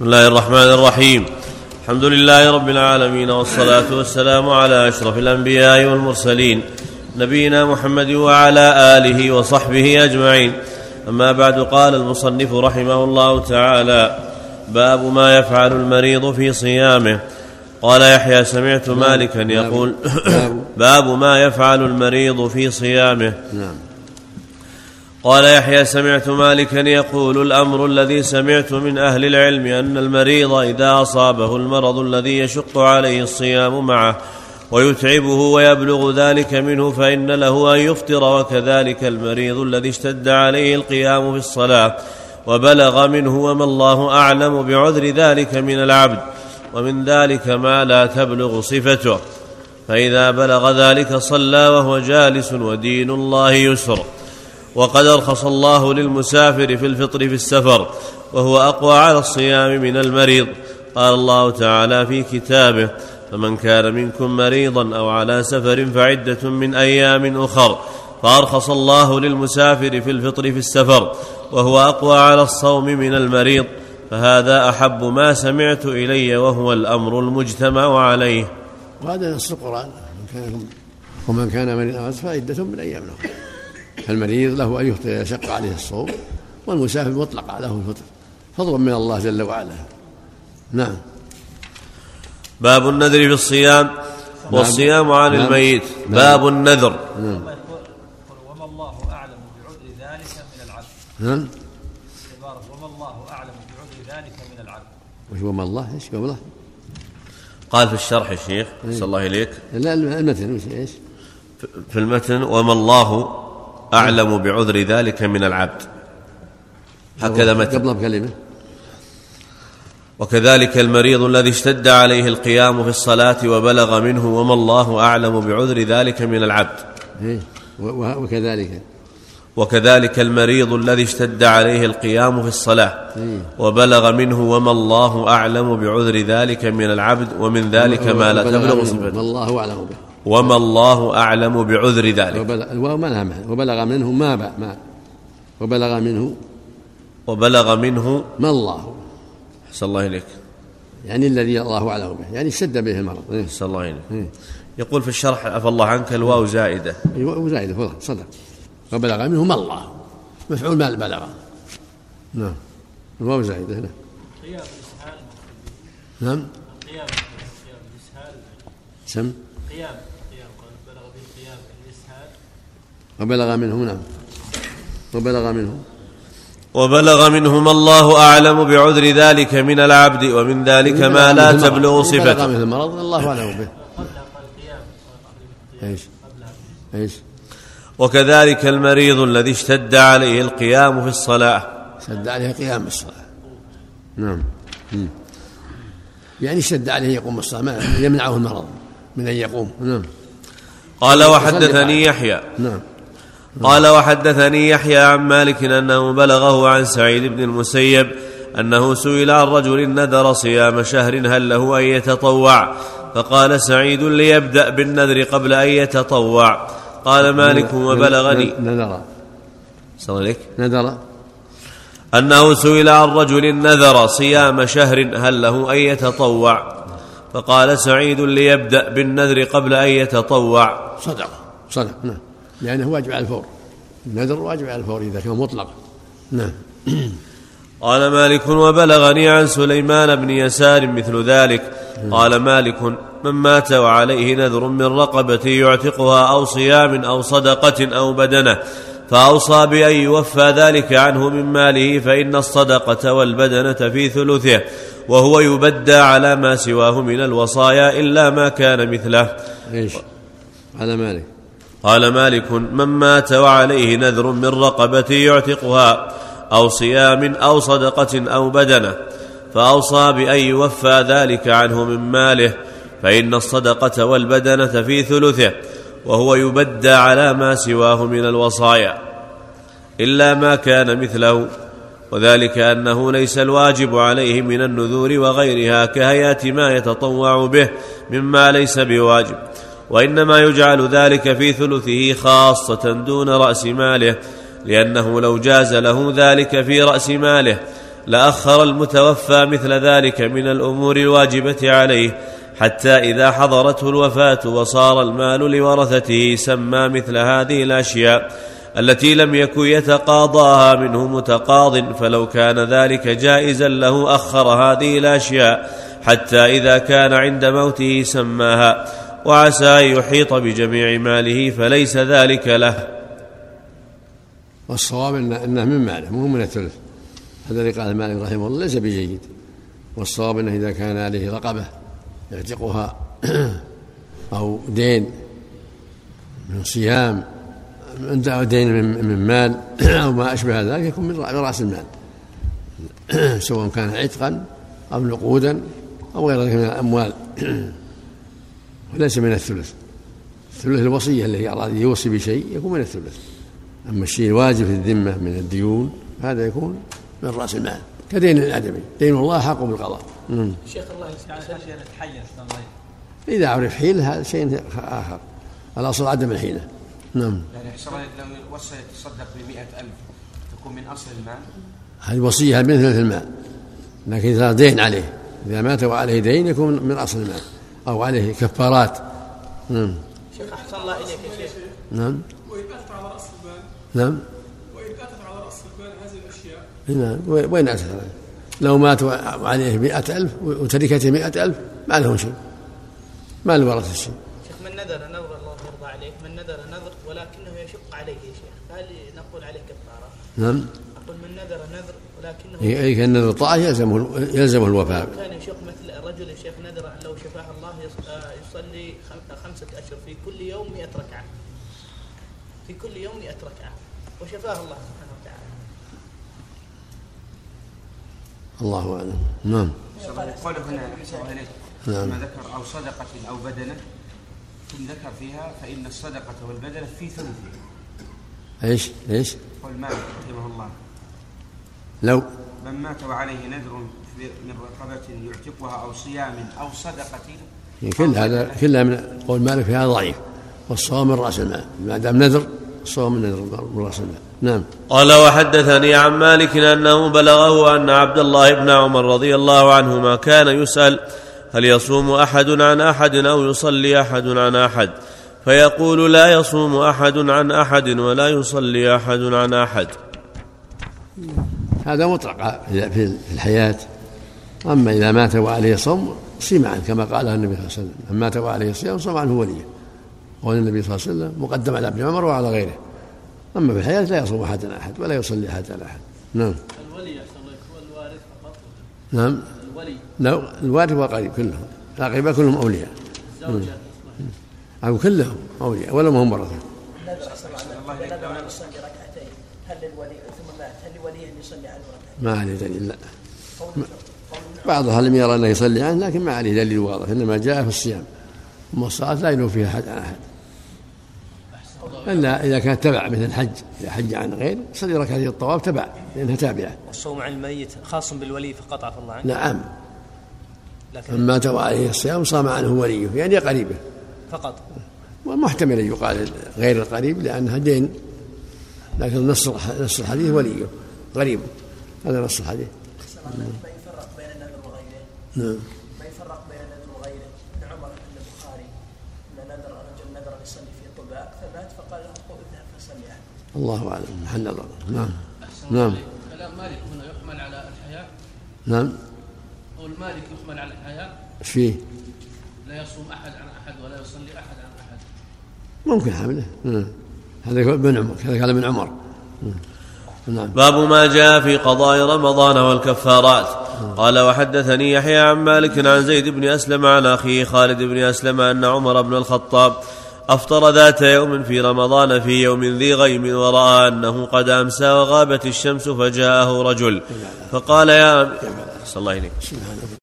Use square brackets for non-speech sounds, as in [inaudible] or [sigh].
بسم الله الرحمن الرحيم. الحمد لله رب العالمين والصلاة والسلام على أشرف الأنبياء والمرسلين نبينا محمد وعلى آله وصحبه أجمعين. أما بعد قال المصنف رحمه الله تعالى باب ما يفعل المريض في صيامه. قال يحيى سمعت نعم. مالكا يقول [coughs] باب ما يفعل المريض في صيامه. نعم. قال يحيى سمعت مالكا يقول الأمر الذي سمعت من أهل العلم أن المريض إذا أصابه المرض الذي يشق عليه الصيام معه ويتعبه ويبلغ ذلك منه فإن له أن يفطر وكذلك المريض الذي اشتد عليه القيام في الصلاة وبلغ منه وما الله أعلم بعذر ذلك من العبد ومن ذلك ما لا تبلغ صفته. فإذا بلغ ذلك صلى وهو جالس ودين الله يسر. وقد أرخص الله للمسافر في الفطر في السفر وهو أقوى على الصيام من المريض. قال الله تعالى في كتابه فمن كان منكم مريضا أو على سفر فعدة من أيام أخر. فأرخص الله للمسافر في الفطر في السفر وهو أقوى على الصوم من المريض. فهذا أحب ما سمعت إلي وهو الأمر المجتمع عليه. وهذا نص القرآن. ومن كان مريضا فعدة من أيام أخرى فالمريض له أن يفطر إذا شق عليه الصوم والمسافر مطلق له الفطر. فضلا من الله جل وعلا. نعم. باب النذر في الصيام نعم. والصيام عن نعم. الميت. نعم. باب النذر. نعم. وما الله أعلم بعذر ذلك من العبد نعم. وما الله أعلم بعذر ذلك من العبد وش وما الله؟ إيش وما الله؟ قال في الشرح الشيخ صلى الله إليك لا المتن إيش؟ في المتن وما الله أعلم بعذر ذلك من العبد. هكذا متى؟ قبل بكلمة. وكذلك المريض الذي اشتد عليه القيام في الصلاة وبلغ منه وما الله أعلم بعذر ذلك من العبد. إيه، وكذلك. وكذلك المريض الذي اشتد عليه القيام في الصلاة إيه. وبلغ منه وما الله أعلم بعذر ذلك من العبد ومن ذلك ما لا تبلغ صفته. والله أعلم به. وما الله أعلم بعذر ذلك. وبلغ, وبلغ منه ما ما وبلغ منه وبلغ منه ما الله. صلى الله إليك يعني الذي الله أعلم به. يعني اشتد به المرض. إيه؟ صلى الله إليك إيه؟ يقول في الشرح عفى الله عنك الواو زائدة. الواو زائدة. صدق. وبلغ منه ما الله. مفعول ما بلغ. نعم. الواو زائدة. نعم. نعم. سم. قيام قيام بلغ به القيام الإسهال. وبلغ منه نعم. وبلغ منه. وبلغ منهم الله أعلم بعذر ذلك من العبد ومن ذلك ما لا تبلغ صفته بلغ منه المرض الله أعلم به إيش؟ إيش؟ وكذلك المريض الذي اشتد عليه القيام في الصلاة. اشتد عليه قيام الصلاة. نعم. يعني اشتد عليه يقوم الصلاة يمنعه المرض. من أن يقوم. نعم. قال وحدثني يحيى. نعم. قال وحدثني يحيى عن مالك أنه بلغه عن سعيد بن المسيب أنه سئل عن رجل نذر صيام شهر هل له أن يتطوع؟ فقال سعيد ليبدأ بالنذر قبل أن يتطوع. قال مالك وبلغني. نذر. صلى نذر. أنه سئل عن رجل نذر صيام شهر هل له أن يتطوع؟ فقال سعيد ليبدأ بالنذر قبل أن يتطوع. صدق صدق نعم. لأنه واجب على الفور. النذر واجب على الفور إذا كان مطلق. نعم. قال مالك وبلغني عن سليمان بن يسار مثل ذلك. قال مالك من مات وعليه نذر من رقبة يعتقها أو صيام أو صدقة أو بدنة فأوصى بأن يوفى ذلك عنه من ماله فإن الصدقة والبدنة في ثلثه. وهو يبدى على ما سواه من الوصايا إلا ما كان مثله. إيش؟ على مالك. قال مالك من مات وعليه نذر من رقبة يعتقها أو صيام أو صدقة أو بدنة فأوصى بأن يوفى ذلك عنه من ماله فإن الصدقة والبدنة في ثلثه وهو يبدى على ما سواه من الوصايا إلا ما كان مثله. وذلك أنه ليس الواجب عليه من النذور وغيرها كهيئة ما يتطوع به مما ليس بواجب وإنما يجعل ذلك في ثلثه خاصة دون رأس ماله لأنه لو جاز له ذلك في رأس ماله لأخر المتوفى مثل ذلك من الأمور الواجبة عليه حتى إذا حضرته الوفاة وصار المال لورثته سمى مثل هذه الأشياء. التي لم يكن يتقاضاها منه متقاض فلو كان ذلك جائزا له أخر هذه الأشياء حتى إذا كان عند موته سماها وعسى أن يحيط بجميع ماله فليس ذلك له. والصواب إنه من ماله مو من الثلث. هذا اللي قال مالك رحمه الله ليس بجيد. والصواب إنه إذا كان عليه رقبة يعتقها [clears throat] أو دين من صيام عنده دين من مال [clears throat] أو ما أشبه ذلك يكون من رأس المال. [clears throat] سواء كان عتقا أو نقودا أو غير ذلك من الأموال. [clears throat] وليس من الثلث. الثلث الوصية الذي اراد يوصي بشيء يكون من الثلث. أما الشيء الواجب في الذمة من الديون هذا يكون من رأس المال. كدين الادمي دين الله حق بالقضاء. شيخ الله يسعدك. إذا عرف حيلة هذا شيء آخر. الأصل عدم الحيلة. نعم. يعني لو وصى يتصدق ب ألف تكون من أصل المال هذه وصية من ثلث المال لكن إذا دين عليه إذا مات وعليه دين يكون من أصل المال أو عليه كفارات. نعم. شيخ أحسن الله إليك يا شيخ. نعم. وإن أتت على رأس المال. نعم. وإن أتت على رأس المال هذه الأشياء. نعم. وين أتت لو مات وعليه مئة ألف وتركته مئة ألف ما له شيء. ما له ورثة شيء. شيخ من نذر نذر الله يرضى عليك من نذر نذر عليه يا شيخ. فهل نقول عليه كفارة؟ نعم. أقول من نذر نذر ولكنه أي كان نذر الطاعة يلزمه يلزمه الوفاء. كان يشق مثل الرجل يا شيخ نذر أن لو شفاه الله آه، يصلي خمسة أشهر في كل يوم 100 ركعة. في كل يوم 100 ركعة. وشفاه الله سبحانه وتعالى. الله أعلم. نعم. قوله هنا نعم. ما ذكر أو صدقة أو بدنة ثم ذكر فيها فإن الصدقة والبدنة في ثلثه إيش؟ إيش؟ قول مالك رحمه الله. لو من مات وعليه نذر من رقبة يعتقها أو صيام أو صدقة. كل هذا كلها من قول مالك في هذا ضعيف. والصوم من رأس المال. ما دام نذر الصوم من نذر من رأس المال. نعم. قال وحدثني عن مالك أنه بلغه أن عبد الله بن عمر رضي الله عنهما كان يسأل هل يصوم أحد عن أحد أو يصلي أحد عن أحد. فيقول لا يصوم أحد عن أحد ولا يصلي أحد عن أحد. هذا مطلق في الحياة. أما إذا مات وعليه صوم صيم عنه كما قال النبي صلى الله عليه وسلم. من مات وعليه صيام صام عنه وليه. قول النبي صلى الله عليه وسلم مقدم على ابن عمر وعلى غيره. أما في الحياة لا يصوم أحد عن أحد ولا يصلي أحد عن أحد. نعم. الولي هو الوارث فقط. نعم. الولي. لا الوارث والقريب كلهم الأقرباء كلهم أولياء. أو كلهم أولياء ولا هم ورثة ما عليه دليل لا. بعضها لم يرى أنه يصلي عنه لكن ما عليه دليل واضح إنما جاء في الصيام. أما الصلاة لا ينوب فيها احد عن أحد. إلا إذا كان تبع مثل الحج. إذا حج عن غير يصلي ركعتي الطواف تبع لأنها تابعة. الصوم عن الميت خاص بالولي فقط عفى الله عنه. نعم. لكن من مات وعليه الصيام صام عنه وليه يعني قريبة. فقط. ومحتمل أن يقال غير القريب لأنها دين لكن نص نص الحديث وليه قريب هذا نص الحديث. ما يفرق بين النذر وغيره نعم. ما يفرق بين النذر وغيره ابن عمر عند البخاري ان نذر رجل نذر ان يصلي في قباء فمات فقال له قل اذهب فصلي الله أعلم. محل نظر. نعم. نعم. كلام مالك هنا يحمل على الحياء. نعم. قول مالك يحمل على الحياء. إيش فيه؟ لا يصوم أحد عن أحد ولا يصلي أحد عن أحد. ممكن حمله. هذا ابن عمر هذا كلام ابن عمر. نعم. باب ما جاء في قضاء رمضان والكفارات. قال وحدثني يحيى عن مالك عن زيد بن أسلم عن أخيه خالد بن أسلم أن عمر بن الخطاب أفطر ذات يوم في رمضان في يوم ذي غيم ورأى أنه قد أمسى وغابت الشمس فجاءه رجل. فقال يا صلى الله عليه